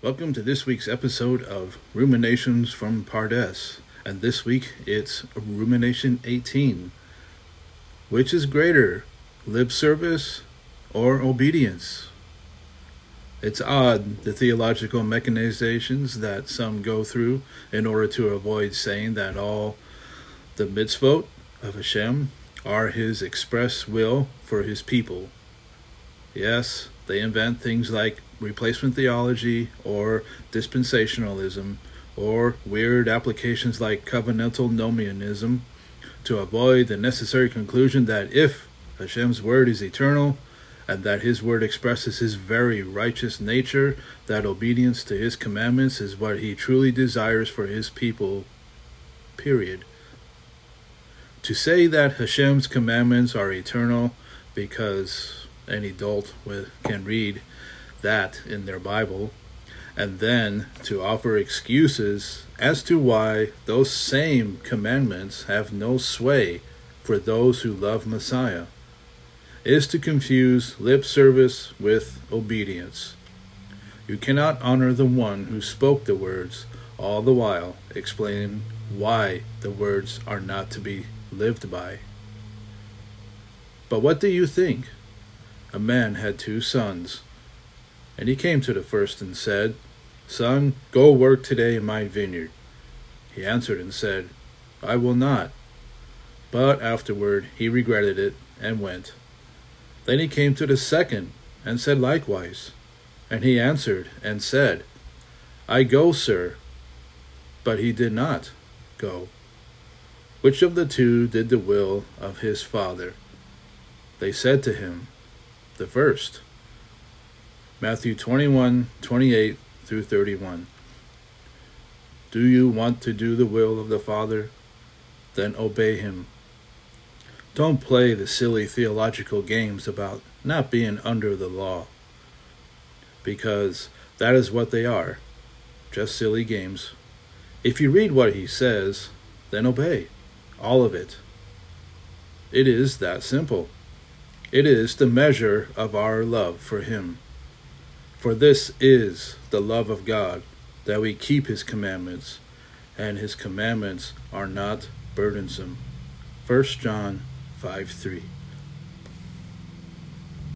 Welcome to this week's episode of Ruminations from Pardes. And this week it's Rumination 18. Which is greater, lip service or obedience? It's odd the theological mechanizations that some go through in order to avoid saying that all the mitzvot of Hashem are his express will for his people. Yes, they invent things like replacement theology or dispensationalism or weird applications like covenantal nomianism to avoid the necessary conclusion that if Hashem's word is eternal and that his word expresses his very righteous nature, that obedience to his commandments is what he truly desires for his people. Period. To say that Hashem's commandments are eternal because any adult with, can read that in their Bible, and then to offer excuses as to why those same commandments have no sway for those who love Messiah, is to confuse lip service with obedience. You cannot honor the one who spoke the words, all the while explaining why the words are not to be lived by. But what do you think? A man had two sons. And he came to the first and said, Son, go work today in my vineyard. He answered and said, I will not. But afterward he regretted it and went. Then he came to the second and said likewise. And he answered and said, I go, sir. But he did not go. Which of the two did the will of his father? They said to him, The first. Matthew 21 28 through 31. Do you want to do the will of the Father? Then obey him. Don't play the silly theological games about not being under the law, because that is what they are just silly games. If you read what he says, then obey all of it. It is that simple. It is the measure of our love for him. For this is the love of God, that we keep his commandments, and his commandments are not burdensome. 1 John 5 3.